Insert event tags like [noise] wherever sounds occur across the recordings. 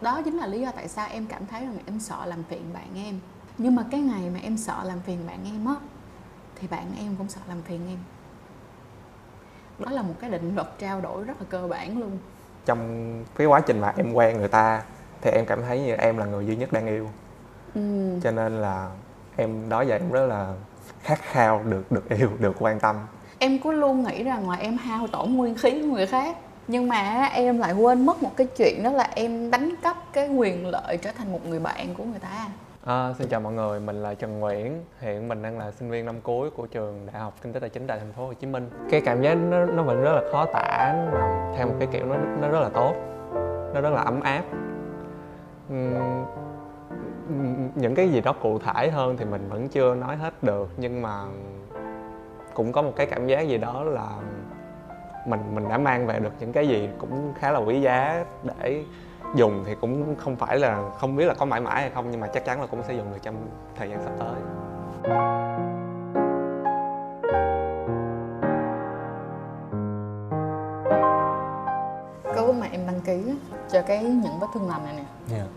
đó chính là lý do tại sao em cảm thấy rằng em sợ làm phiền bạn em. Nhưng mà cái ngày mà em sợ làm phiền bạn em á thì bạn em cũng sợ làm phiền em. Đó là một cái định luật trao đổi rất là cơ bản luôn. Trong cái quá trình mà em quen người ta thì em cảm thấy như em là người duy nhất đang yêu. Ừ. cho nên là em đó giờ em rất là khát khao được được yêu được quan tâm. Em cứ luôn nghĩ rằng là em hao tổn nguyên khí của người khác nhưng mà em lại quên mất một cái chuyện đó là em đánh cắp cái quyền lợi trở thành một người bạn của người ta À, xin chào mọi người, mình là Trần Nguyễn. Hiện mình đang là sinh viên năm cuối của trường Đại học Kinh tế Tài chính tại thành phố Hồ Chí Minh. Cái cảm giác nó nó vẫn rất là khó tả mà theo một cái kiểu nó nó rất là tốt. Nó rất là ấm áp. Uhm, những cái gì đó cụ thể hơn thì mình vẫn chưa nói hết được nhưng mà cũng có một cái cảm giác gì đó là mình mình đã mang về được những cái gì cũng khá là quý giá để dùng thì cũng không phải là không biết là có mãi mãi hay không nhưng mà chắc chắn là cũng sẽ dùng được trong thời gian sắp tới. Lúc mà em đăng ký cho cái những vết thương lành này nè. Yeah.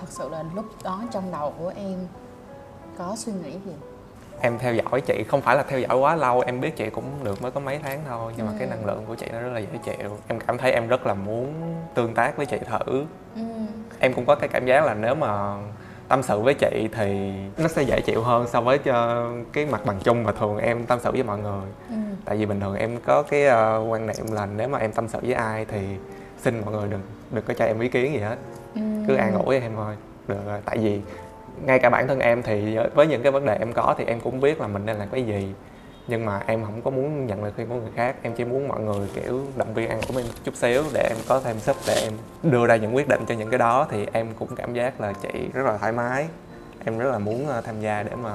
thật sự là lúc đó trong đầu của em có suy nghĩ gì em theo dõi chị không phải là theo dõi quá lâu em biết chị cũng được mới có mấy tháng thôi nhưng mà ừ. cái năng lượng của chị nó rất là dễ chịu em cảm thấy em rất là muốn tương tác với chị thử ừ. em cũng có cái cảm giác là nếu mà tâm sự với chị thì nó sẽ dễ chịu hơn so với cho cái mặt bằng chung mà thường em tâm sự với mọi người ừ. tại vì bình thường em có cái uh, quan niệm là nếu mà em tâm sự với ai thì xin mọi người đừng đừng có cho em ý kiến gì hết ừ. cứ an ủi em thôi được rồi tại vì ngay cả bản thân em thì với những cái vấn đề em có thì em cũng biết là mình nên làm cái gì. Nhưng mà em không có muốn nhận lời khuyên của người khác. Em chỉ muốn mọi người, kiểu, động viên ăn của em chút xíu để em có thêm sức để em đưa ra những quyết định cho những cái đó. Thì em cũng cảm giác là chị rất là thoải mái. Em rất là muốn ờ, tham gia để mà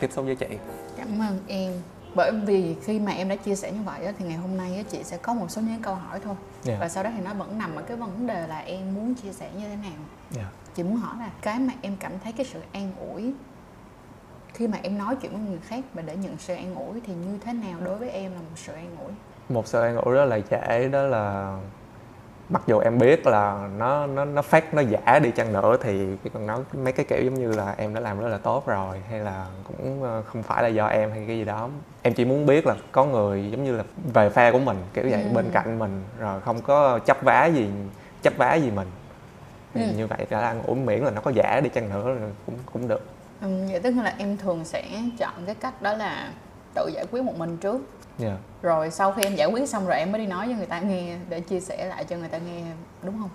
tiếp xúc với chị. Cảm ơn em bởi vì khi mà em đã chia sẻ như vậy thì ngày hôm nay chị sẽ có một số những câu hỏi thôi yeah. và sau đó thì nó vẫn nằm ở cái vấn đề là em muốn chia sẻ như thế nào yeah. chị muốn hỏi là cái mà em cảm thấy cái sự an ủi khi mà em nói chuyện với người khác và để nhận sự an ủi thì như thế nào đối với em là một sự an ủi một sự an ủi rất là dễ đó là mặc dù em biết là nó nó nó fake nó giả đi chăng nữa thì chỉ cần nói mấy cái kiểu giống như là em đã làm rất là tốt rồi hay là cũng ờ, không phải là do em hay cái gì đó em chỉ muốn biết là có người giống như là về phe của mình kiểu vậy ừ. bên cạnh mình rồi không có chấp vá gì chấp vá gì mình ừ. như vậy cả ăn ủi miễn là nó có giả đi chăng nữa cũng cũng được ừ, vậy tức là em thường sẽ chọn cái cách đó là tự giải quyết một mình trước yeah. rồi sau khi em giải quyết xong rồi em mới đi nói cho người ta nghe để chia sẻ lại cho người ta nghe đúng không?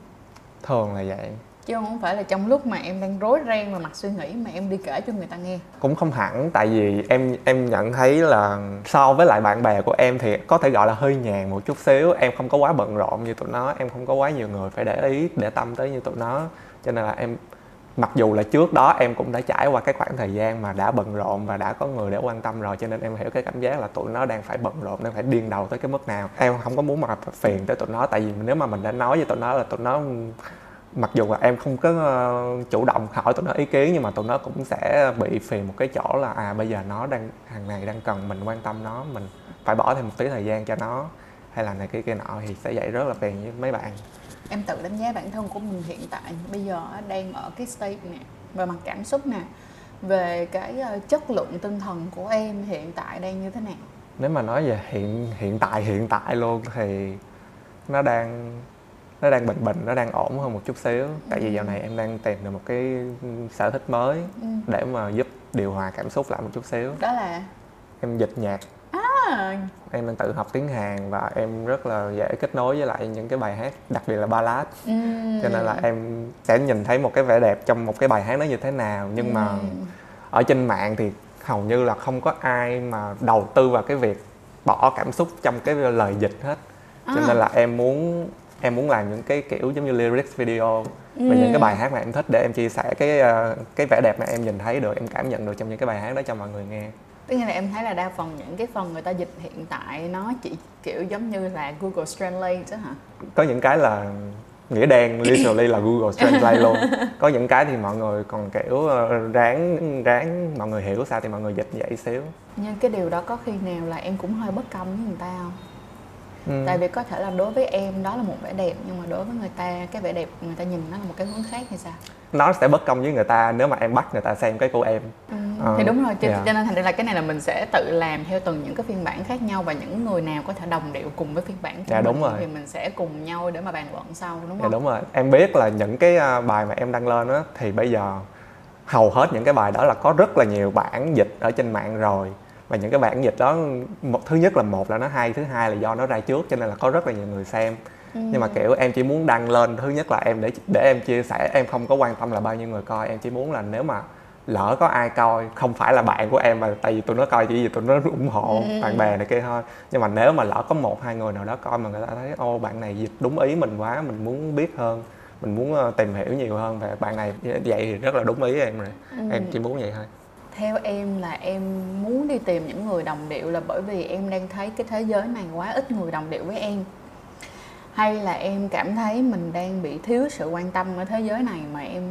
Thường là vậy. Chứ không phải là trong lúc mà em đang rối ren và mặt suy nghĩ mà em đi kể cho người ta nghe. Cũng không hẳn tại vì em em nhận thấy là so với lại bạn bè của em thì có thể gọi là hơi nhàn một chút xíu. Em không có quá bận rộn như tụi nó em không có quá nhiều người phải để ý để tâm tới như tụi nó. Cho nên là em mặc dù là trước đó em cũng đã trải qua cái khoảng thời gian mà đã bận rộn và đã có người để quan tâm rồi, cho nên em hiểu cái cảm giác là tụi nó đang phải bận rộn, đang phải điên đầu tới cái mức nào. Em không có muốn mà phiền tới tụi nó, tại vì nếu mà mình đã nói với tụi nó là tụi nó, mặc dù là em không có ờ, chủ động hỏi tụi nó ý kiến, nhưng mà tụi nó cũng sẽ bị phiền một cái chỗ là à bây giờ nó đang, hàng ngày đang cần mình quan tâm nó, mình phải bỏ thêm một tí thời gian cho nó, hay là này kia kia nọ, thì sẽ dậy rất là phiền với mấy bạn em tự đánh giá bản thân của mình hiện tại bây giờ đang ở cái state nè về mặt cảm xúc nè về cái ờ, chất lượng tinh thần của em hiện tại đang như thế nào? Nếu mà nói về hiện hiện tại hiện tại luôn thì nó đang nó đang bình bình nó đang ổn hơn một chút xíu. Tại vì dạo này em đang tìm được một cái sở thích mới ừ. để mà giúp điều hòa cảm xúc lại một chút xíu. Đó là? Em dịch nhạc à. em đang tự học tiếng hàn và em rất là dễ kết nối với lại những cái bài hát đặc biệt là ballad ừ. cho nên là em sẽ nhìn thấy một cái vẻ đẹp trong một cái bài hát nó như thế nào nhưng ừ. mà ở trên mạng thì hầu như là không có ai mà đầu tư vào cái việc bỏ cảm xúc trong cái lời dịch hết cho à. nên là em muốn em muốn làm những cái kiểu giống như lyrics video về ừ. những cái bài hát mà em thích để em chia sẻ cái ờ, cái vẻ đẹp mà em nhìn thấy được em cảm nhận được trong những cái bài hát đó cho mọi người nghe Nhiên là em thấy là đa phần những cái phần người ta dịch hiện tại nó chỉ kiểu giống như là Google Translate đó hả? Có những cái là nghĩa đen [laughs] literally là Google Translate luôn. Có những cái thì mọi người còn kiểu ờ, ráng ráng mọi người hiểu sao thì mọi người dịch vậy xíu. Nhưng cái điều đó có khi nào là em cũng hơi bất công với người ta không ừ. tại vì có thể là đối với em đó là một vẻ đẹp nhưng mà đối với người ta cái vẻ đẹp người ta nhìn nó là một cái hướng khác hay sao nó sẽ bất công với người ta nếu mà em bắt người ta xem cái của em ừ. ờ, thì đúng rồi cho, yeah. Dạ. cho nên thành ra là cái này là mình sẽ tự làm theo từng những cái phiên bản khác nhau và những người nào có thể đồng điệu cùng với phiên bản của dạ, đúng rồi. thì mình sẽ cùng nhau để mà bàn luận sau đúng dạ, không? Dạ, đúng rồi em biết là những cái à, bài mà em đăng lên á thì bây giờ hầu hết những cái bài đó là có rất là nhiều bản dịch ở trên mạng rồi và những cái bản dịch đó một thứ nhất là một là nó hay thứ hai là do nó ra trước cho nên là có rất là nhiều người xem ừ. nhưng mà kiểu em chỉ muốn đăng lên thứ nhất là em để để em chia sẻ em không có quan tâm là bao nhiêu người coi em chỉ muốn là nếu mà lỡ có ai coi không phải là bạn của em mà tại vì tụi nó coi chỉ vì tụi nó [laughs] ủng hộ ừ. bạn bè này kia thôi nhưng mà nếu mà lỡ có một hai người nào đó coi mà người ta thấy ô bạn này dịch đúng ý mình quá mình muốn biết hơn mình muốn ờ, tìm hiểu nhiều hơn về bạn này vậy thì rất là đúng ý em rồi ừ. em chỉ muốn vậy thôi theo em là em muốn đi tìm những người đồng điệu là bởi vì em đang thấy cái thế giới này quá ít người đồng điệu với em hay là em cảm thấy mình đang bị thiếu sự quan tâm ở thế giới này mà em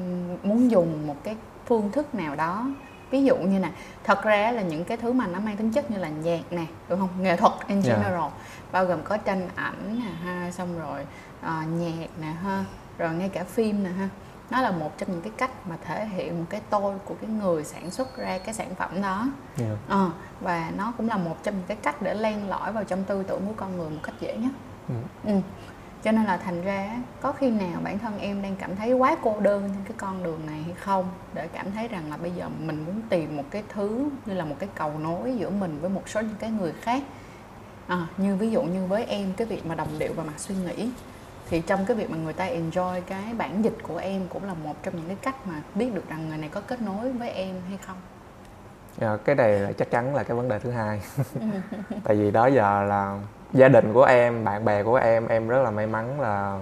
muốn dùng một cái phương thức nào đó ví dụ như nè thật ra là những cái thứ mà nó mang tính chất như là nhạc nè đúng không nghệ thuật in dạ. general yeah. bao gồm có tranh ảnh nè ha xong rồi uh, nhạc nè ha rồi ngay cả phim nè ha nó là một trong những cái cách mà thể hiện một cái tôi của cái người sản xuất ra cái sản phẩm đó yeah. Dạ. ờ, và nó cũng là một trong những cái cách để len lỏi vào trong tư tưởng của con người một cách dễ nhất ừ. Ừ. cho nên là thành ra có khi nào bản thân em đang cảm thấy quá cô đơn trên cái con đường này hay không để cảm thấy rằng là bây giờ mình muốn tìm một cái thứ như là một cái cầu nối giữa mình với một số những cái người khác à, như ví dụ như với em cái việc mà đồng điệu và mặt suy nghĩ thì trong cái việc mà người ta enjoy cái bản dịch của em cũng là một trong những cái cách mà biết được rằng người này có kết nối với em hay không? À, cái này là chắc chắn là cái vấn đề thứ hai. [laughs] Tại vì đó giờ là gia đình của em bạn bè của em em rất là may mắn là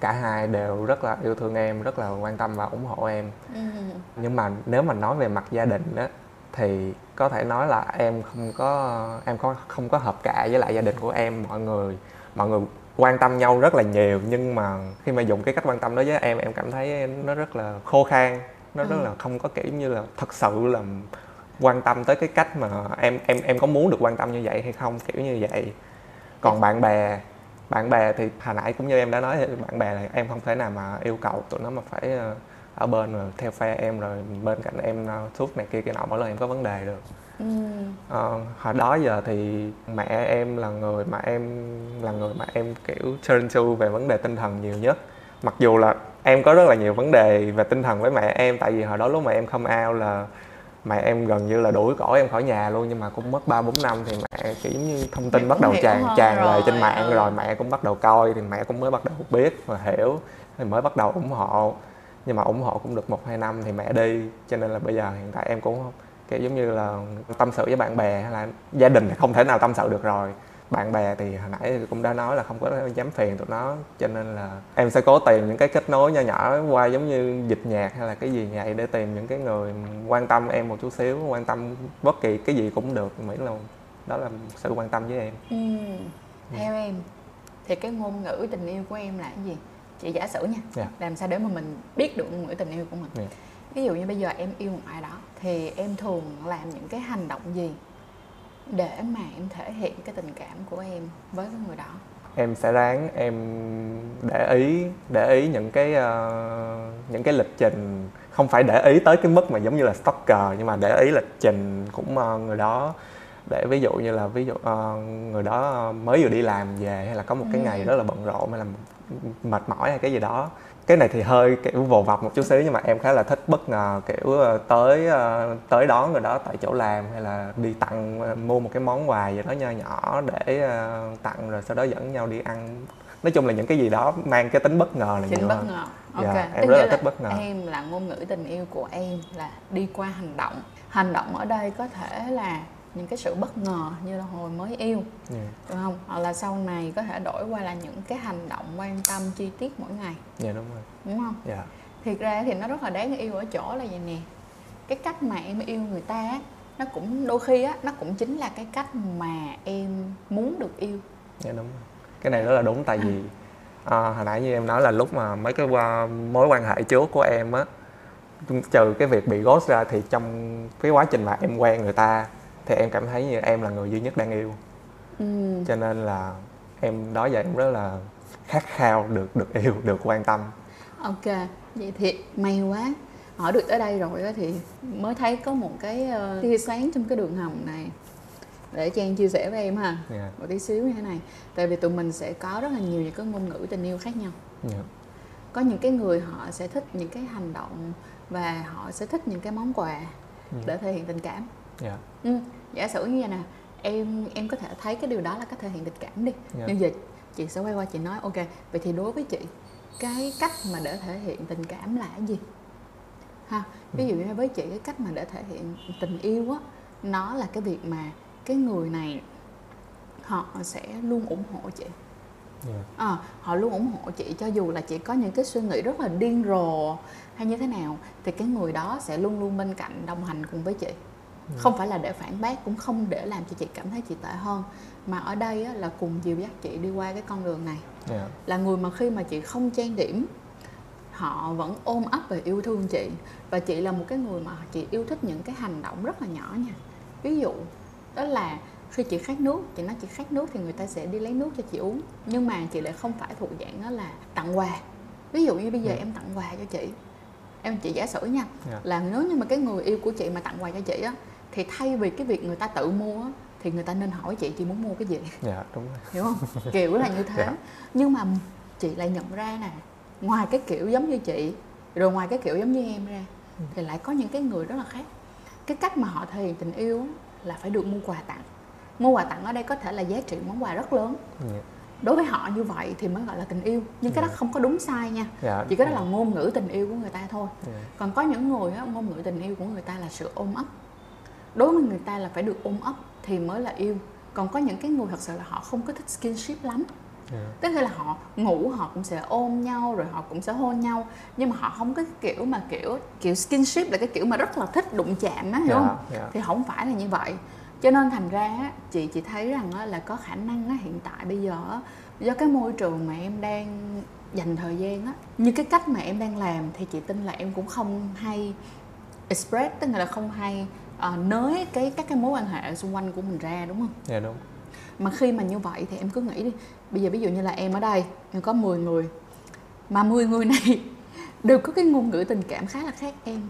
cả hai đều rất là yêu thương em rất là quan tâm và ủng hộ em. Ừ. nhưng mà nếu mà nói về mặt gia đình á thì có thể nói là em không có em có không có hợp cả với lại gia đình của em mọi người mọi người quan tâm nhau rất là nhiều nhưng mà khi mà dùng cái cách quan tâm đó với em em cảm thấy nó rất là khô khan nó ừ. rất là không có kiểu như là thật sự là quan tâm tới cái cách mà em em em có muốn được quan tâm như vậy hay không kiểu như vậy còn bạn bè bạn bè thì hồi nãy cũng như em đã nói bạn bè là em không thể nào mà yêu cầu tụi nó mà phải ờ, ở bên rồi theo phe em rồi bên cạnh em ờ, suốt này kia kia nọ mỗi lần em có vấn đề được ừ. ờ, hồi đó giờ thì mẹ em là người mà em là người mà em kiểu turn to về vấn đề tinh thần nhiều nhất mặc dù là em có rất là nhiều vấn đề về tinh thần với mẹ em tại vì hồi đó lúc mà em không ao là mẹ em gần như là đuổi cổ em khỏi nhà luôn nhưng mà cũng mất ba bốn năm thì mẹ kiểu như thông tin bắt đầu tràn tràn lời trên mạng ừ. rồi mẹ cũng bắt đầu coi thì mẹ cũng mới bắt đầu biết và hiểu thì mới bắt đầu ủng hộ nhưng mà ủng hộ cũng được một hai năm thì mẹ đi cho nên là bây giờ hiện tại em cũng không kiểu giống như là tâm sự với bạn bè hay là gia đình thì không thể nào tâm sự được rồi bạn bè thì hồi nãy cũng đã nói là không có dám phiền tụi nó cho nên là em sẽ cố tìm những cái kết nối nhỏ nhỏ qua giống như dịch nhạc hay là cái gì vậy để tìm những cái người quan tâm em một chút xíu quan tâm bất kỳ cái gì cũng được miễn là đó là sự quan tâm với em ừ. theo ừ. em thì cái ngôn ngữ tình yêu của em là cái gì chị giả sử nha yeah. Dạ. làm sao để mà mình biết được ngôn ngữ tình yêu của mình yeah. Dạ. ví dụ như bây giờ em yêu một ai đó thì em thường làm những cái hành động gì để mà em thể hiện cái tình cảm của em với cái người đó? Em sẽ ráng em để ý để ý những cái uh, những cái lịch trình. Không phải để ý tới cái mức mà giống như là stalker nhưng mà để ý lịch trình cũng uh, ờ, người đó để ví dụ như là ví dụ uh, người đó mới vừa đi làm về hay là có một cái ngày ừ. rất là bận rộn hay là mệt mỏi hay cái gì đó. Cái này thì hơi kiểu vồ vập một chút xíu nhưng mà em khá là thích bất ngờ kiểu ờ, tới ờ, tới đón người đó tại chỗ làm hay là đi tặng mua một cái món quà gì đó nho nhỏ để tặng rồi sau đó dẫn nhau đi ăn. Nói chung là những cái gì đó mang cái tính bất ngờ là nhiều bất ngờ ok. dạ, em Tức rất là thích bất ngờ. em là ngôn ngữ tình yêu của em là đi qua hành động. Hành động ở đây có thể là những cái sự bất ngờ như là hồi mới yêu yeah. Dạ. đúng không? Hoặc là sau này có thể đổi qua là những cái hành động quan tâm chi tiết mỗi ngày. Dạ yeah, đúng rồi. Đúng không? Dạ. Yeah. thiệt ra thì nó rất là đáng yêu ở chỗ là vậy nè? Cái cách mà em yêu người ta nó cũng đôi khi á nó cũng chính là cái cách mà em muốn được yêu. Dạ yeah, đúng rồi. Cái này rất là đúng tại vì à, hồi nãy như em nói là lúc mà mấy cái mối quan hệ trước của em á trừ cái việc bị ghost ra thì trong cái quá trình mà em quen người ta thì em cảm thấy như em là người duy nhất đang yêu ừ. cho nên là em đó giờ em rất là khát khao được được yêu được quan tâm ok vậy thì may quá hỏi được tới đây rồi thì mới thấy có một cái uh, tia sáng trong cái đường hầm này để Trang chia sẻ với em ha yeah. một tí xíu như thế này tại vì tụi mình sẽ có rất là nhiều những cái ngôn ngữ tình yêu khác nhau yeah. có những cái người họ sẽ thích những cái hành động và họ sẽ thích những cái món quà yeah. để thể hiện tình cảm yeah. ừ. giả sử như vậy nè em em có thể thấy cái điều đó là cách thể hiện tình cảm đi yeah. như vậy chị sẽ quay qua chị nói ok vậy thì đối với chị cái cách mà để thể hiện tình cảm là cái gì ha ví dụ như với chị cái cách mà để thể hiện tình yêu á nó là cái việc mà cái người này họ sẽ luôn ủng hộ chị yeah. à, họ luôn ủng hộ chị cho dù là chị có những cái suy nghĩ rất là điên rồ hay như thế nào thì cái người đó sẽ luôn luôn bên cạnh đồng hành cùng với chị. Không phải là để phản bác cũng không để làm cho chị cảm thấy chị tệ hơn mà ở đây á, là cùng dìu dắt chị đi qua cái con đường này yeah. là người mà khi mà chị không trang điểm họ vẫn ôm ấp và yêu thương chị và chị là một cái người mà chị yêu thích những cái hành động rất là nhỏ nha ví dụ đó là khi chị khát nước chị nói chị khát nước thì người ta sẽ đi lấy nước cho chị uống nhưng mà chị lại không phải thuộc dạng đó là tặng quà ví dụ như bây giờ yeah. Ừ. em tặng quà cho chị em chị giả sử nha yeah. Dạ. là nếu như mà cái người yêu của chị mà tặng quà cho chị á thì thay vì cái việc người ta tự mua thì người ta nên hỏi chị chị muốn mua cái gì dạ đúng rồi hiểu không kiểu là như thế. Dạ. nhưng mà chị lại nhận ra nè ngoài cái kiểu giống như chị rồi ngoài cái kiểu giống như em ra ừ. thì lại có những cái người rất là khác cái cách mà họ thể hiện tình yêu là phải được mua quà tặng mua quà tặng ở đây có thể là giá trị món quà rất lớn yeah. Dạ. đối với họ như vậy thì mới gọi là tình yêu nhưng cái yeah. đó dạ. không có đúng sai nha yeah. chỉ cái đó là ngôn ngữ tình yêu của người ta thôi yeah. còn có những người á, ngôn ngữ tình yêu của người ta là sự ôm ấp đối với người ta là phải được ôm ấp thì mới là yêu. Còn có những cái người thật sự là họ không có thích skinship lắm. Yeah. tức là họ ngủ họ cũng sẽ ôm nhau rồi họ cũng sẽ hôn nhau. Nhưng mà họ không có kiểu mà kiểu kiểu skinship là cái kiểu mà rất là thích đụng chạm á hiểu yeah, không? yeah. thì không phải là như vậy. Cho nên thành ra chị chị thấy rằng là có khả năng hiện tại bây giờ do cái môi trường mà em đang dành thời gian á như cái cách mà em đang làm thì chị tin là em cũng không hay express tức là không hay uh, nới cái các cái mối quan hệ xung quanh của mình ra đúng không? Dạ đúng. Mà khi mà như vậy thì em cứ nghĩ đi, bây giờ ví dụ như là em ở đây, em có 10 người mà 10 người này [laughs] đều có cái ngôn ngữ tình cảm khá là khác em.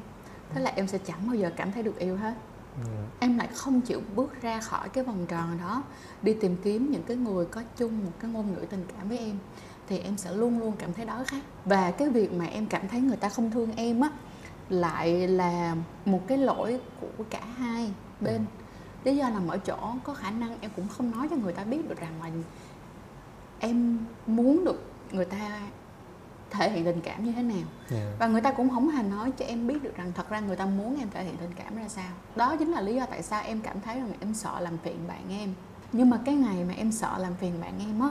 Thế là em sẽ chẳng bao giờ cảm thấy được yêu hết. Yeah. Ừ. Em lại không chịu bước ra khỏi cái vòng tròn đó đi tìm kiếm những cái người có chung một cái ngôn ngữ tình cảm với em thì em sẽ luôn luôn cảm thấy đói khát và cái việc mà em cảm thấy người ta không thương em á lại là một cái lỗi của cả hai bên. Ừ. lý do nằm ở chỗ có khả năng em cũng không nói cho người ta biết được rằng là em muốn được người ta thể hiện tình cảm như thế nào. Yeah. và người ta cũng không hề nói cho em biết được rằng thật ra người ta muốn em thể hiện tình cảm ra sao. Đó chính là lý do tại sao em cảm thấy rằng em sợ làm phiền bạn em. Nhưng mà cái ngày mà em sợ làm phiền bạn em á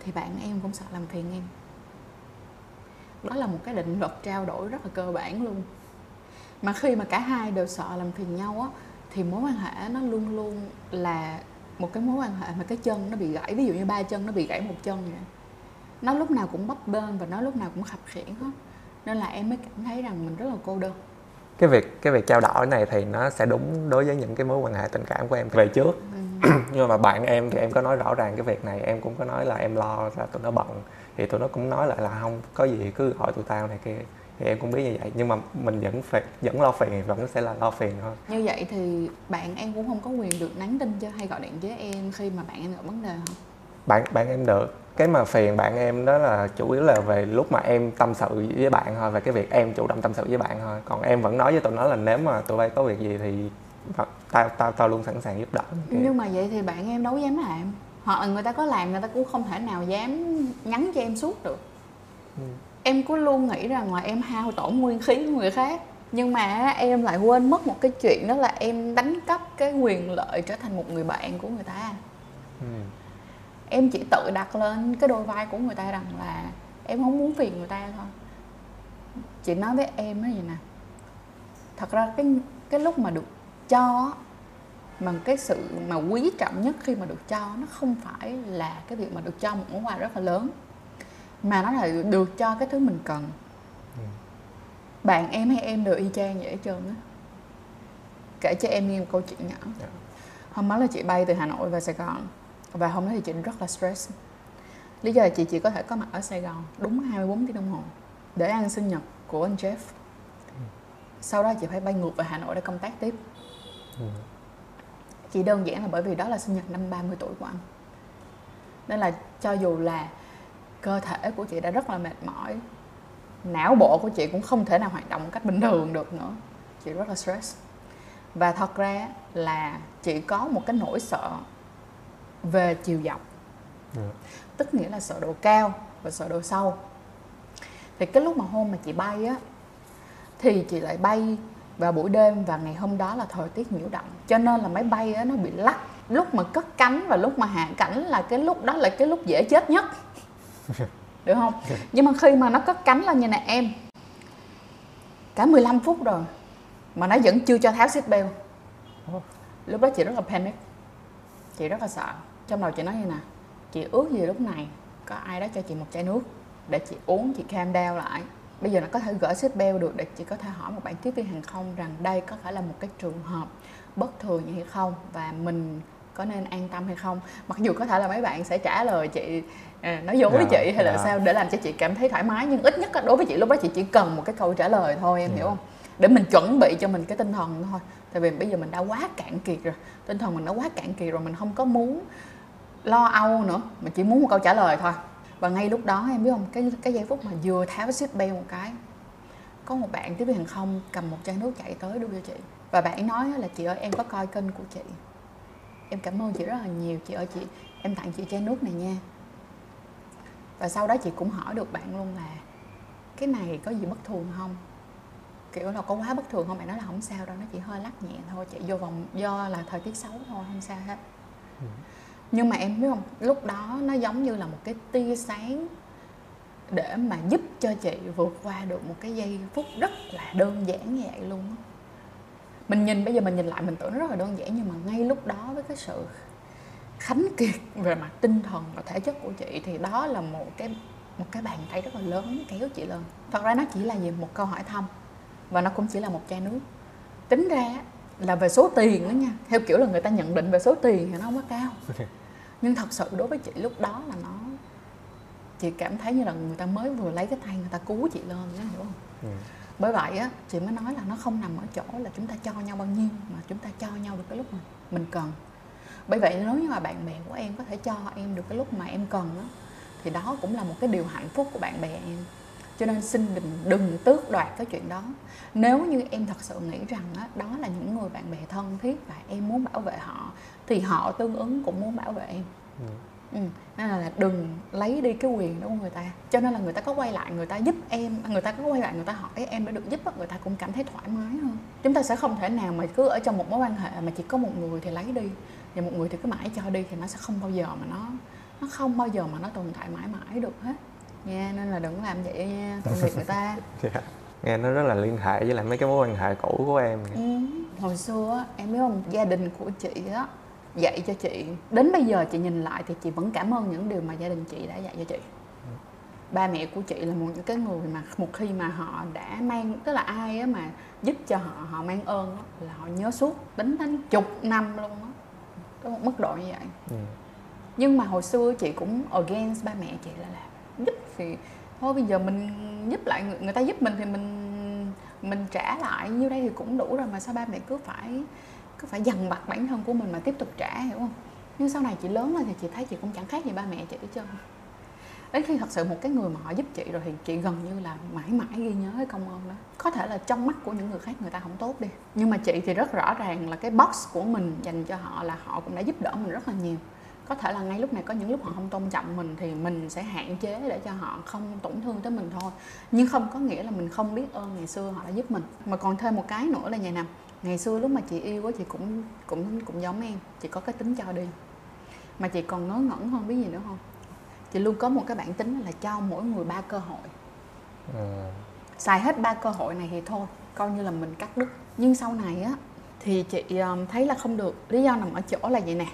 thì bạn em cũng sợ làm phiền em đó là một cái định luật trao đổi rất là cơ bản luôn. Mà khi mà cả hai đều sợ làm phiền nhau á thì mối quan hệ nó luôn luôn là một cái mối quan hệ mà cái chân nó bị gãy. Ví dụ như ba chân nó bị gãy một chân vậy nó lúc nào cũng bấp bênh và nó lúc nào cũng khập khiễng hết nên là em mới cảm thấy rằng mình rất là cô đơn. Cái việc cái việc trao đổi này thì nó sẽ đúng đối với những cái mối quan hệ tình cảm của em. Về trước. Ừ. nhưng mà bạn em thì em có nói rõ ràng cái việc này. Em cũng có nói là em lo là tụi nó bận thì tụi nó cũng nói lại là không có gì cứ gọi tụi tao này kia. Thì em cũng biết như vậy nhưng mà mình vẫn phải vẫn lo phiền vẫn sẽ là lo phiền thôi. Như vậy thì bạn em cũng không có quyền được nhắn tin cho hay gọi điện với em khi mà bạn em gặp vấn đề không bạn bạn em được. Cái mà phiền bạn em đó là chủ yếu là về lúc mà em tâm sự với bạn thôi về cái việc em chủ động tâm sự với bạn thôi. Còn em vẫn nói với tụi nó là nếu mà tụi bay có việc gì thì tao tao tao luôn sẵn sàng giúp đỡ nhưng mà vậy thì bạn em đâu dám làm hoặc là người ta có làm người ta cũng không thể nào dám nhắn cho em suốt được. Ừ. em cứ luôn nghĩ rằng là em hao tổn nguyên khí của người khác. Nhưng mà em lại quên mất một cái chuyện đó là em đánh cắp cái quyền lợi trở thành một người bạn của người ta. Ừ. em chỉ tự đặt lên cái đôi vai của người ta rằng là em không muốn phiền người ta thôi. Chị nói với em nó gì nè. Thật ra cái cái lúc mà được cho mà cái sự mà quý trọng nhất khi mà được cho nó không phải là cái việc mà được cho một món quà rất là lớn mà nó là được cho cái thứ mình cần ừ. bạn em hay em đều y chang vậy hết trơn á kể cho em nghe một câu chuyện nhỏ yeah. Dạ. hôm đó là chị bay từ hà nội về sài gòn và hôm đó thì chị rất là stress lý do là chị chỉ có thể có mặt ở Sài Gòn đúng 24 tiếng đồng hồ để ăn sinh nhật của anh Jeff sau đó chị phải bay ngược về Hà Nội để công tác tiếp Ừ. chỉ đơn giản là bởi vì đó là sinh nhật năm 30 tuổi của anh. Nên là cho dù là cơ thể của chị đã rất là mệt mỏi não bộ của chị cũng không thể nào hoạt động một cách bình thường được nữa. Chị rất là stress. Và thật ra là chị có một cái nỗi sợ về chiều dọc. Ừ. tức nghĩa là sợ độ cao và sợ độ sâu. Thì cái lúc mà hôm mà chị bay á thì chị lại bay vào buổi đêm và ngày hôm đó là thời tiết nhiễu động. Cho nên là máy bay á nó bị lắc. Lúc mà cất cánh và lúc mà hạ cánh là cái lúc đó là cái lúc dễ chết nhất. [laughs] Được không? Nhưng mà khi mà nó cất cánh là như này em cả 15 phút rồi mà nó vẫn chưa cho tháo seat belt lúc đó chị rất là panic. Chị rất là sợ. Trong đầu chị nói như nè chị ước gì lúc này có ai đó cho chị một chai nước để chị uống chị calm down lại bây giờ nó có thể gỡ seat belt được để chị có thể hỏi một bạn tiếp viên hàng không rằng đây có phải là một cái trường hợp bất thường như hay không và mình có nên an tâm hay không mặc dù có thể là mấy bạn sẽ trả lời chị à, nói dối với Dạ, chị hay là dạ. sao để làm cho chị cảm thấy thoải mái nhưng ít nhất đối với chị lúc đó chị chỉ cần một cái câu trả lời thôi em Dạ. hiểu không để mình chuẩn bị cho mình cái tinh thần thôi tại vì bây giờ mình đã quá cạn kiệt rồi tinh thần mình đã quá cạn kiệt rồi mình không có muốn lo âu nữa mà chỉ muốn một câu trả lời thôi và ngay lúc đó em biết không, cái cái giây phút mà vừa tháo ship bay một cái, có một bạn tiếp viên hàng không cầm một chai nước chạy tới đưa cho chị. Và bạn nói là, chị ơi, em có coi kênh của chị. Em cảm ơn chị rất là nhiều. Chị ơi, chị, em tặng chị chai nước này nha. Và sau đó chị cũng hỏi được bạn luôn là, cái này có gì bất thường không? Kiểu là, có quá bất thường không? Bạn nói là, không sao đâu, nó chỉ hơi lắc nhẹ thôi. Chạy vô vòng, do là thời tiết xấu thôi, không sao hết. Ừ nhưng mà em biết không, lúc đó nó giống như là một cái tia sáng để mà giúp cho chị vượt qua được một cái giây phút rất là đơn giản như vậy luôn á. Mình nhìn, bây giờ mình nhìn lại mình tưởng nó rất là đơn giản, nhưng mà ngay lúc đó với cái sự khánh kiệt về mặt tinh thần và thể chất của chị thì đó là một cái một cái bàn tay rất là lớn kéo chị lên. Thật ra nó chỉ là gì? Một câu hỏi thăm và nó cũng chỉ là một chai nước. Tính ra là về số tiền đó nha. Theo kiểu là người ta nhận định về số tiền thì nó không có cao. [laughs] Nhưng thật sự đối với chị lúc đó là nó chị cảm thấy như là người ta mới vừa lấy cái tay người ta cứu chị lên đó hiểu không? Ừ. bởi vậy á chị mới nói là nó không nằm ở chỗ là chúng ta cho nhau bao nhiêu mà chúng ta cho nhau được cái lúc mà mình cần. Bởi vậy nếu như mà bạn bè của em có thể cho em được cái lúc mà em cần á thì đó cũng là một cái điều hạnh phúc của bạn bè em cho nên xin đừng đừng tước đoạt cái chuyện đó nếu như em thật sự nghĩ rằng á, đó là những người bạn bè thân thiết và em muốn bảo vệ họ thì họ tương ứng cũng muốn bảo vệ em Ừ. Ừ. Nên là đừng lấy đi cái quyền đó của người ta Cho nên là người ta có quay lại người ta giúp em Người ta có quay lại người ta hỏi em để được giúp á, Người ta cũng cảm thấy thoải mái hơn Chúng ta sẽ không thể nào mà cứ ở trong một mối quan hệ Mà chỉ có một người thì lấy đi Và một người thì cứ mãi cho đi Thì nó sẽ không bao giờ mà nó Nó không bao giờ mà nó tồn tại mãi mãi được hết nha Nên là đừng làm vậy nha [laughs] Tội nghiệp người ta Dạ. nghe nó rất là liên hệ với lại mấy cái mối quan hệ cũ của em Ừ. Hồi xưa á, em biết không, gia đình của chị á dạy cho chị đến bây giờ chị nhìn lại thì chị vẫn cảm ơn những điều mà gia đình chị đã dạy cho chị ba mẹ của chị là một những cái người mà một khi mà họ đã mang tức là ai á mà giúp cho họ họ mang ơn á, là họ nhớ suốt tính đến chục năm luôn á tới một mức độ như vậy ừ. nhưng mà hồi xưa chị cũng against ba mẹ chị là giúp thì thôi bây giờ mình giúp lại người, người ta giúp mình thì mình mình trả lại. Như đây thì cũng đủ rồi mà sao ba mẹ cứ phải cứ phải dằn vặt bản thân của mình mà tiếp tục trả hiểu không? Nhưng sau này chị lớn lên thì chị thấy chị cũng chẳng khác gì ba mẹ chị hết trơn. Đến khi thật sự một cái người mà họ giúp chị rồi thì chị gần như là mãi mãi ghi nhớ cái công ơn đó. Có thể là trong mắt của những người khác người ta không tốt đi nhưng mà chị thì rất rõ ràng là cái box của mình dành cho họ là họ cũng đã giúp đỡ mình rất là nhiều có thể là ngay lúc này có những lúc họ không tôn trọng mình thì mình sẽ hạn chế để cho họ không tổn thương tới mình thôi. Nhưng không có nghĩa là mình không biết ơn ngày xưa họ đã giúp mình. Mà còn thêm một cái nữa là vậy nè. Ngày xưa lúc mà chị yêu á chị cũng cũng cũng giống em. Chị có cái tính cho đi. Mà chị còn ngớ ngẩn hơn biết gì nữa không? Chị luôn có một cái bản tính là cho mỗi người ba cơ hội. Ừ. xài hết ba cơ hội này thì thôi coi như là mình cắt đứt. Nhưng sau này á thì chị um, thấy là không được. Lý do nằm ở chỗ là vậy nè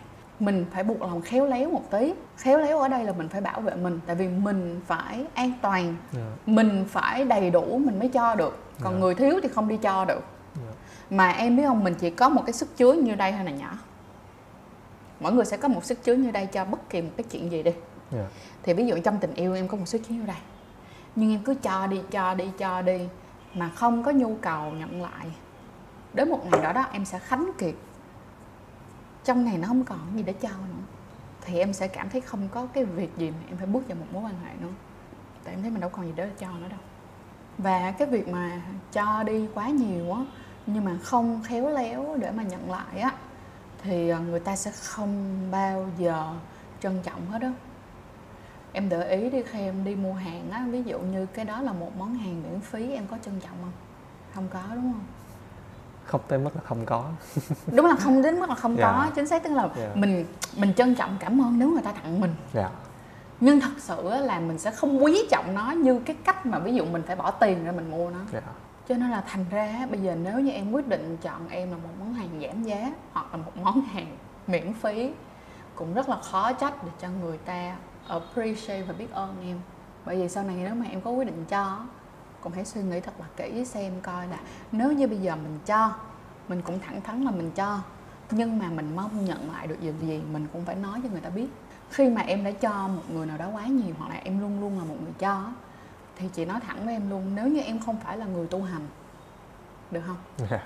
mình phải buộc lòng khéo léo một tí. Khéo léo ở đây là mình phải bảo vệ mình tại vì mình phải an toàn. Dạ. mình phải đầy đủ mình mới cho được. Còn Dạ. người thiếu thì không đi cho được. Dạ. mà em biết không mình chỉ có một cái sức chứa như đây thôi là nhỏ. Mọi người sẽ có một sức chứa như đây cho bất kỳ một cái chuyện gì đi. Dạ. thì ví dụ trong tình yêu em có một số chiến yêu đây. Nhưng em cứ cho đi cho đi cho đi mà không có nhu cầu nhận lại. Đến một ngày đó đó em sẽ khánh kiệt trong này nó không còn gì để cho nữa. Thì em sẽ cảm thấy không có cái việc gì mà em phải bước vào một mối quan hệ nữa. Tại em thấy mình đâu còn gì để cho nữa đâu. Và cái việc mà cho đi quá nhiều á, nhưng mà không khéo léo để mà nhận lại á, thì ờ, người ta sẽ không bao giờ trân trọng hết đó em để ý đi, khi em đi mua hàng á, ví dụ như cái đó là một món hàng miễn phí, em có trân trọng không? Không có, đúng không? Không tới mức là không có. [laughs] Đúng là không đến mức là không Dạ. có chính xác. Tức là Dạ. mình mình trân trọng cảm ơn nếu người ta tặng mình. Dạ. Nhưng thật sự là mình sẽ không quý trọng nó như cái cách mà ví dụ mình phải bỏ tiền ra mình mua nó. Dạ. Cho nên là thành ra bây giờ nếu như em quyết định chọn em là một món hàng giảm giá hoặc là một món hàng miễn phí cũng rất là khó trách để cho người ta appreciate và biết ơn em. Bởi vì sau này nếu mà em có quyết định cho cũng hãy suy nghĩ thật là kỹ xem coi là nếu như bây giờ mình cho mình cũng thẳng thắn là mình cho nhưng mà mình mong nhận lại được điều gì mình cũng phải nói cho người ta biết. Khi mà em đã cho một người nào đó quá nhiều hoặc là em luôn luôn là một người cho thì chị nói thẳng với em luôn nếu như em không phải là người tu hành được không? Dạ.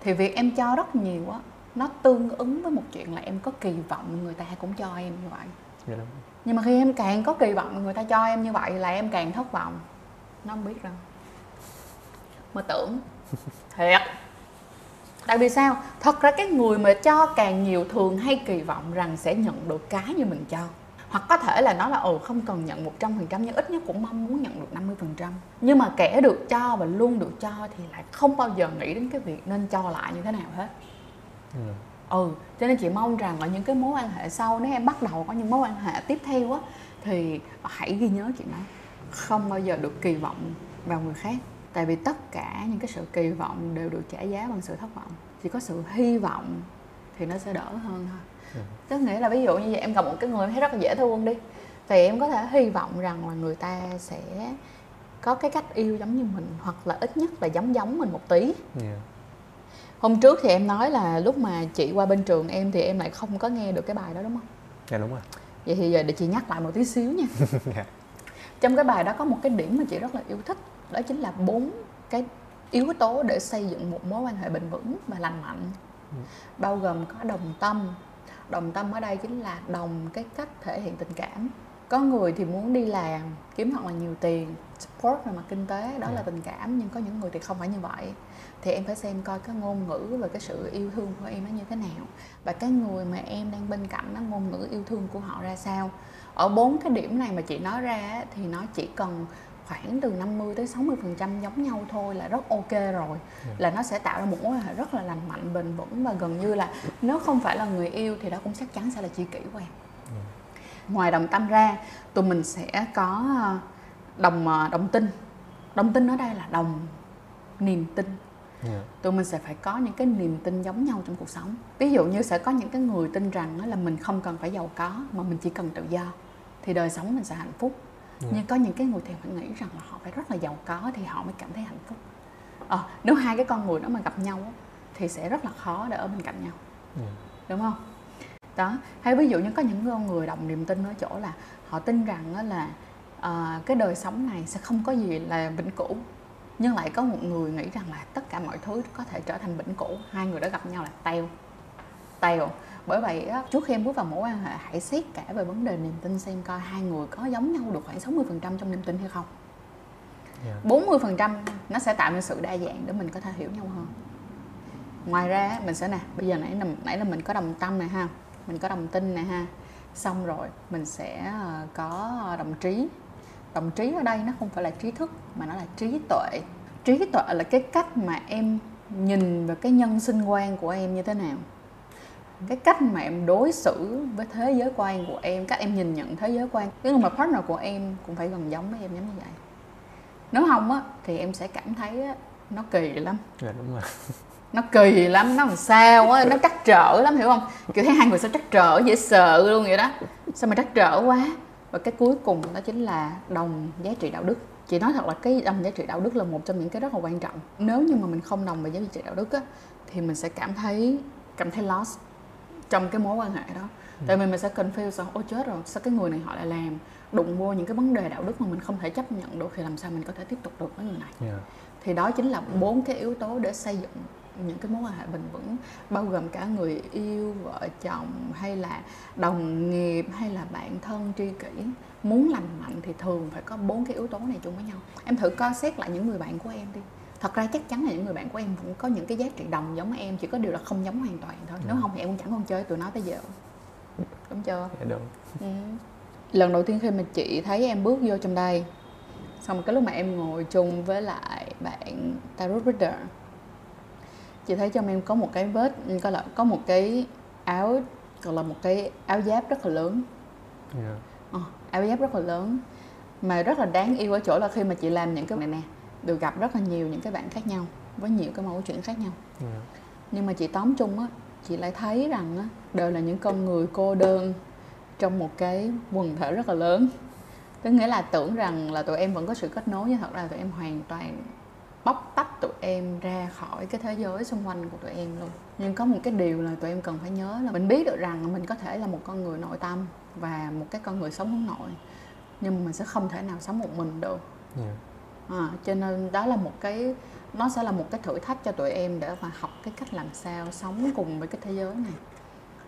Thì việc em cho rất nhiều á nó tương ứng với một chuyện là em có kỳ vọng người ta cũng cho em như vậy. Dạ nhưng mà khi em càng có kỳ vọng người ta cho em như vậy là em càng thất vọng nó không biết đâu. Mơ tưởng. [laughs] Thiệt. Tại vì sao? Thật ra cái người mà cho càng nhiều thường hay kỳ vọng rằng sẽ nhận được cái như mình cho. Hoặc có thể là nó là ồ không cần nhận 100% nhưng ít nhất cũng mong muốn nhận được 50% nhưng mà kẻ được cho và luôn được cho thì lại không bao giờ nghĩ đến cái việc nên cho lại như thế nào hết. Ừ. ừ cho nên chị mong rằng là những cái mối quan hệ sau nếu em bắt đầu có những mối quan hệ tiếp theo á thì hãy ghi nhớ chuyện đó không bao giờ được kỳ vọng vào người khác. Tại vì tất cả những cái sự kỳ vọng đều được trả giá bằng sự thất vọng. Chỉ có sự hy vọng thì nó sẽ đỡ hơn thôi. Ừ. tức nghĩa là ví dụ như vậy em gặp một cái người em thấy rất là dễ thương đi thì em có thể hy vọng rằng là người ta sẽ có cái cách yêu giống như mình hoặc là ít nhất là giống giống mình một tí. Dạ. Hôm trước thì em nói là lúc mà chị qua bên trường em thì em lại không có nghe được cái bài đó đúng không? dạ đúng rồi. Vậy thì giờ để chị nhắc lại một tí xíu nha. [laughs] dạ Trong cái bài đó có một cái điểm mà chị rất là yêu thích, đó chính là bốn cái yếu tố để xây dựng một mối quan hệ bền vững và lành mạnh. Bao gồm có đồng tâm. Đồng tâm ở đây chính là đồng cái cách thể hiện tình cảm. Có người thì muốn đi làm kiếm thật là nhiều tiền, support về mặt kinh tế, đó là Dạ. tình cảm nhưng có những người thì không phải như vậy thì em phải xem coi cái ngôn ngữ và cái sự yêu thương của em nó như thế nào và cái người mà em đang bên cạnh nó ngôn ngữ yêu thương của họ ra sao ở bốn cái điểm này mà chị nói ra thì nó chỉ cần khoảng từ 50 tới 60 phần trăm giống nhau thôi là rất ok rồi. Là nó sẽ tạo ra một mối quan hệ rất là lành mạnh bền vững và gần như là nếu không phải là người yêu thì đó cũng chắc chắn sẽ là tri kỷ của em. Ngoài đồng tâm ra tụi mình sẽ có ờ, đồng ờ, đồng tin. Đồng tin ở đây là đồng niềm tin. Dạ. Tụi mình sẽ phải có những cái niềm tin giống nhau trong cuộc sống. Ví dụ như sẽ có những cái người tin rằng là mình không cần phải giàu có mà mình chỉ cần tự do thì đời sống mình sẽ hạnh phúc. Ừ. nhưng có những cái người thì phải nghĩ rằng là họ phải rất là giàu có thì họ mới cảm thấy hạnh phúc. Ờ, nếu hai cái con người đó mà gặp nhau thì sẽ rất là khó để ở bên cạnh nhau. Dạ. Đúng không? Đó hay ví dụ như có những con người đồng niềm tin ở chỗ là họ tin rằng là ờ, cái đời sống này sẽ không có gì là vĩnh cửu. Nhưng lại có một người nghĩ rằng là tất cả mọi thứ có thể trở thành vĩnh cửu hai người đó gặp nhau là teo teo bởi vậy trước khi em bước vào mối quan hệ hãy xét cả về vấn đề niềm tin xem coi hai người có giống nhau được khoảng 60% trong niềm tin hay không. Dạ. 40% nó sẽ tạo nên sự đa dạng để mình có thể hiểu nhau hơn. Ngoài ra mình sẽ nè bây giờ nãy là nãy là mình có đồng tâm này ha mình có đồng tin này ha. Xong rồi mình sẽ ờ, có đồng trí. Đồng trí ở đây nó không phải là trí thức mà nó là trí tuệ. Trí tuệ là cái cách mà em nhìn vào cái nhân sinh quan của em như thế nào cái cách mà em đối xử với thế giới quan của em cách em nhìn nhận thế giới quan. Cái người mà partner của em cũng phải gần giống với em giống như vậy. Nếu không á thì em sẽ cảm thấy á, nó kỳ lắm. Dạ đúng rồi. [laughs] Nó kỳ lắm nó làm sao á nó trắc trở lắm hiểu không? Kiểu thấy hai người sao trắc trở dễ sợ luôn vậy đó. Sao mà trắc trở quá? Và cái cuối cùng đó chính là đồng giá trị đạo đức. Chị nói thật là cái đồng giá trị đạo đức là một trong những cái rất là quan trọng. Nếu như mà mình không đồng về giá trị đạo đức á thì mình sẽ cảm thấy cảm thấy lost trong cái mối quan hệ đó. Ừ. tại vì mình sẽ confuse rằng ôi chết rồi sao cái người này họ lại làm đụng vô những cái vấn đề đạo đức mà mình không thể chấp nhận được thì làm sao mình có thể tiếp tục được với người này? Yeah. thì đó chính là bốn cái yếu tố để xây dựng những cái mối quan hệ bền vững bao gồm cả người yêu vợ chồng hay là đồng nghiệp hay là bạn thân tri kỷ. Muốn lành mạnh thì thường phải có bốn cái yếu tố này chung với nhau. Em thử coi xét lại những người bạn của em đi thật ra chắc chắn là những người bạn của em vẫn có những cái giá trị đồng giống em chỉ có điều là không giống hoàn toàn thôi nếu ừ. không thì em cũng chẳng còn chơi tụi nó tới giờ đúng chưa dạ đúng ừ. lần đầu tiên khi mà chị thấy em bước vô trong đây xong cái lúc mà em ngồi chung với lại bạn tarot reader chị thấy trong em có một cái vết có là có một cái áo gọi là một cái áo giáp rất là lớn yeah. Dạ. ờ, áo giáp rất là lớn mà rất là đáng yêu ở chỗ là khi mà chị làm những cái này nè được gặp rất là nhiều những cái bạn khác nhau với nhiều cái mẫu chuyện khác nhau yeah. Dạ. nhưng mà chị tóm chung á chị lại thấy rằng á đều là những con người cô đơn trong một cái quần thể rất là lớn tức nghĩa là tưởng rằng là tụi em vẫn có sự kết nối nhưng thật ra tụi em hoàn toàn bóc tách tụi em ra khỏi cái thế giới xung quanh của tụi em luôn nhưng có một cái điều là tụi em cần phải nhớ là mình biết được rằng mình có thể là một con người nội tâm và một cái con người sống hướng nội nhưng mà mình sẽ không thể nào sống một mình được yeah à, cho nên đó là một cái nó sẽ là một cái thử thách cho tụi em để mà học cái cách làm sao sống cùng với cái thế giới này.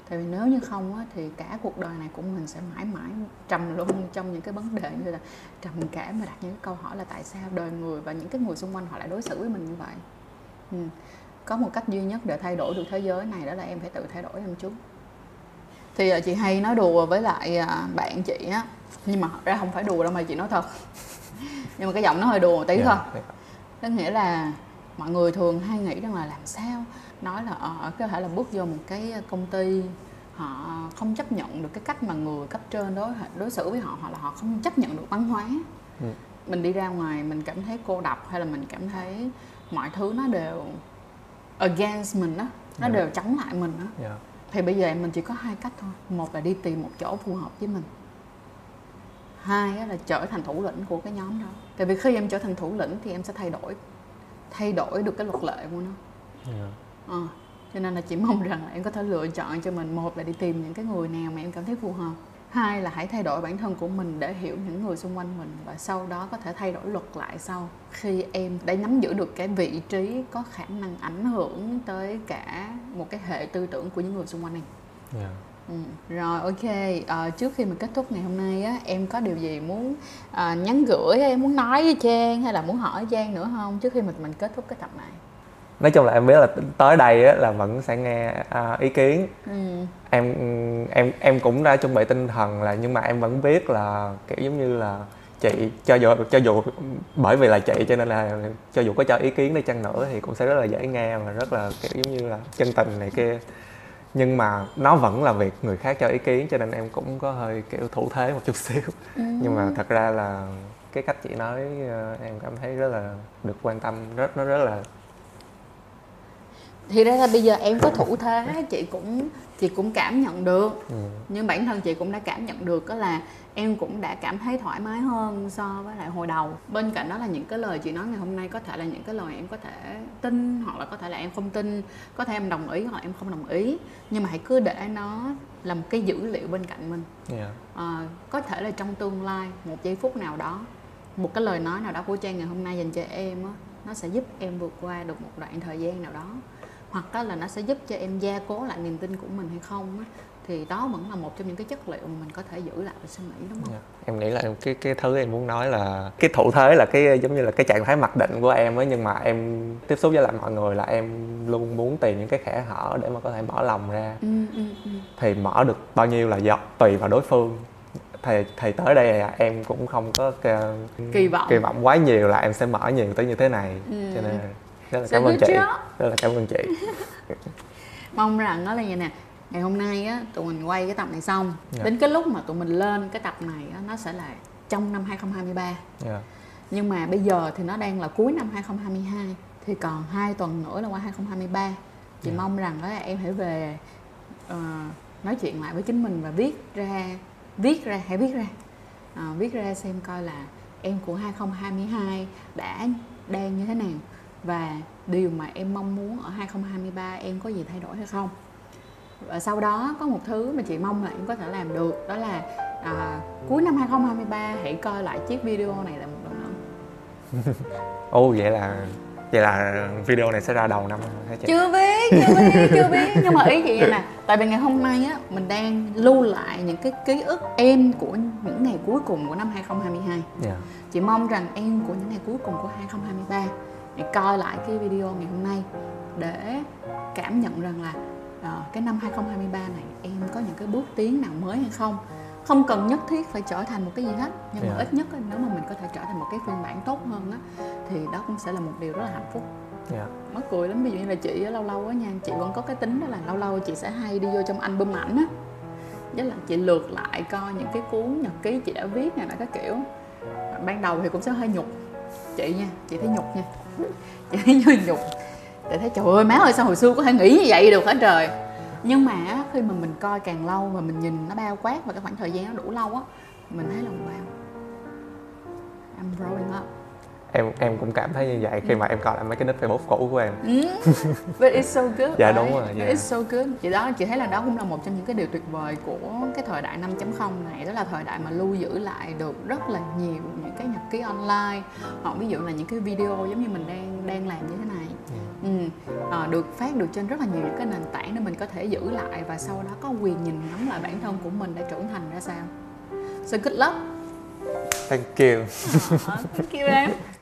Tại vì nếu như không á, thì cả cuộc đời này của mình sẽ mãi mãi trầm luân trong những cái vấn đề như là trầm cảm mà đặt những câu hỏi là tại sao đời người và những cái người xung quanh họ lại đối xử với mình như vậy. Ừ. có một cách duy nhất để thay đổi được thế giới này đó là em phải tự thay đổi em chút thì ờ, chị hay nói đùa với lại à, bạn chị á nhưng mà ra không phải đùa đâu mà chị nói thật nhưng mà cái giọng nó hơi đùa một tí yeah, dạ, thôi. Dạ. tức nghĩa là mọi người thường hay nghĩ rằng là làm sao nói là ở ờ, có thể là bước vô một cái công ty họ không chấp nhận được cái cách mà người cấp trên đối đối xử với họ hoặc là họ không chấp nhận được văn hóa ừ. mình đi ra ngoài mình cảm thấy cô độc hay là mình cảm thấy mọi thứ nó đều against mình đó nó yeah. Dạ. đều chống lại mình đó yeah. Thì bây giờ mình chỉ có hai cách thôi một là đi tìm một chỗ phù hợp với mình hai là trở thành thủ lĩnh của cái nhóm đó. Tại vì khi em trở thành thủ lĩnh thì em sẽ thay đổi thay đổi được cái luật lệ của nó. Yeah. Dạ. À, cho nên là chỉ mong rằng là em có thể lựa chọn cho mình một là đi tìm những cái người nào mà em cảm thấy phù hợp. Hai là hãy thay đổi bản thân của mình để hiểu những người xung quanh mình và sau đó có thể thay đổi luật lại sau. Khi em đã nắm giữ được cái vị trí có khả năng ảnh hưởng tới cả một cái hệ tư tưởng của những người xung quanh em. Yeah. Ừ. Rồi ok, à, trước khi mình kết thúc ngày hôm nay á, em có điều gì muốn à, nhắn gửi hay muốn nói với Trang hay là muốn hỏi Trang nữa không trước khi mình mình kết thúc cái tập này? nói chung là em biết là tới đây á, là vẫn sẽ nghe uh, ý kiến ừ. em em em cũng đã chuẩn bị tinh thần là nhưng mà em vẫn biết là kiểu giống như là chị cho dù cho dù bởi vì là chị cho nên là cho dù có cho ý kiến đi chăng nữa thì cũng sẽ rất là dễ nghe và rất là kiểu giống như là chân tình này kia nhưng mà nó vẫn là việc người khác cho ý kiến cho nên em cũng có hơi kiểu thủ thế một chút [laughs] xíu ừ. nhưng mà thật ra là cái cách chị nói ờ, em cảm thấy rất là được quan tâm rất nó rất là thì ra là bây giờ em có thủ thế chị cũng chị cũng cảm nhận được ừ. nhưng bản thân chị cũng đã cảm nhận được đó là em cũng đã cảm thấy thoải mái hơn so với lại hồi đầu. Bên cạnh đó là những cái lời chị nói ngày hôm nay có thể là những cái lời em có thể tin hoặc là có thể là em không tin có thể em đồng ý hoặc em không đồng ý. Nhưng mà hãy cứ để nó là một cái dữ liệu bên cạnh mình. Yeah. à, có thể là trong tương lai một giây phút nào đó một cái lời nói nào đó của trang ngày hôm nay dành cho em á nó sẽ giúp em vượt qua được một đoạn thời gian nào đó. Hoặc là nó sẽ giúp cho em gia cố lại niềm tin của mình hay không thì đó vẫn là một trong những cái chất liệu mà mình có thể giữ lại và suy nghĩ đúng không? Yeah. Dạ. Em nghĩ là cái cái thứ em muốn nói là cái thủ thế là cái giống như là cái trạng thái mặc định của em ấy nhưng mà em tiếp xúc với lại mọi người là em luôn muốn tìm những cái kẽ hở để mà có thể mở lòng ra. Ừ, ừ, ừ. Thì mở được bao nhiêu là do tùy vào đối phương. Thì thì tới đây em cũng không có kỳ vọng kỳ vọng quá nhiều là em sẽ mở nhiều tới như thế này. Ừ. Cho nên rất là cảm ơn chị rất là cảm ơn chị mong rằng đó là như nè ngày hôm nay á tụi mình quay cái tập này xong yeah. Dạ. đến cái lúc mà tụi mình lên cái tập này á, nó sẽ là trong năm 2023 yeah. Dạ. nhưng mà bây giờ thì nó đang là cuối năm 2022 thì còn hai tuần nữa là qua 2023 chị yeah. Dạ. mong rằng đó là em hãy về uh, nói chuyện lại với chính mình và viết ra viết ra hãy viết ra uh, viết ra xem coi là em của 2022 đã đang như thế nào và điều mà em mong muốn ở 2023 em có gì thay đổi hay không và sau đó có một thứ mà chị mong là em có thể làm được đó là à, cuối năm 2023 hãy coi lại chiếc video này lại một lần nữa. [laughs] Ồ vậy là vậy là video này sẽ ra đầu năm hả chị? Chưa biết chưa biết chưa biết. Nhưng mà ý chị nè tại vì ngày hôm nay á mình đang lưu lại những cái ký ức em của những ngày cuối cùng của năm 2022 dạ. Chị mong rằng em của những ngày cuối cùng của 2023 hãy coi lại cái video ngày hôm nay để cảm nhận rằng là ờ, cái năm 2023 này em có những cái bước tiến nào mới hay không? Không cần nhất thiết phải trở thành một cái gì hết nhưng mà Dạ. ít nhất nếu mà mình có thể trở thành một cái phiên bản tốt hơn á thì đó cũng sẽ là một điều rất là hạnh phúc. Dạ. Mắc cười lắm ví dụ như là chị lâu lâu á nha chị vẫn có cái tính đó là lâu lâu chị sẽ hay đi vô trong album ảnh á. Với là chị lượt lại coi những cái cuốn nhật ký chị đã viết này là các kiểu. Ban đầu thì cũng sẽ hơi nhục chị nha chị thấy nhục nha. [laughs] Chị thấy hơi nhục chị thấy trời ơi má ơi sao hồi xưa có thể nghĩ như vậy được hả trời nhưng mà khi mà mình coi càng lâu và mình nhìn nó bao quát và cái khoảng thời gian nó đủ lâu á mình thấy là wow I'm growing up em em cũng cảm thấy như vậy khi mà em coi lại mấy cái nick facebook cũ của em Mm. But it's so good. Dạ, right? đúng rồi, dạ. It's so good. Chị đó chị thấy là đó cũng là một trong những cái điều tuyệt vời của cái thời đại 5.0 này đó là thời đại mà lưu giữ lại được rất là nhiều những cái nhật ký online hoặc ví dụ là những cái video giống như mình đang đang làm như thế này ừ. à, được phát được trên rất là nhiều những cái nền tảng để mình có thể giữ lại và sau đó có quyền nhìn ngắm lại bản thân của mình đã trưởng thành ra sao. So good luck. Thank you. Ờ, thank you em [laughs]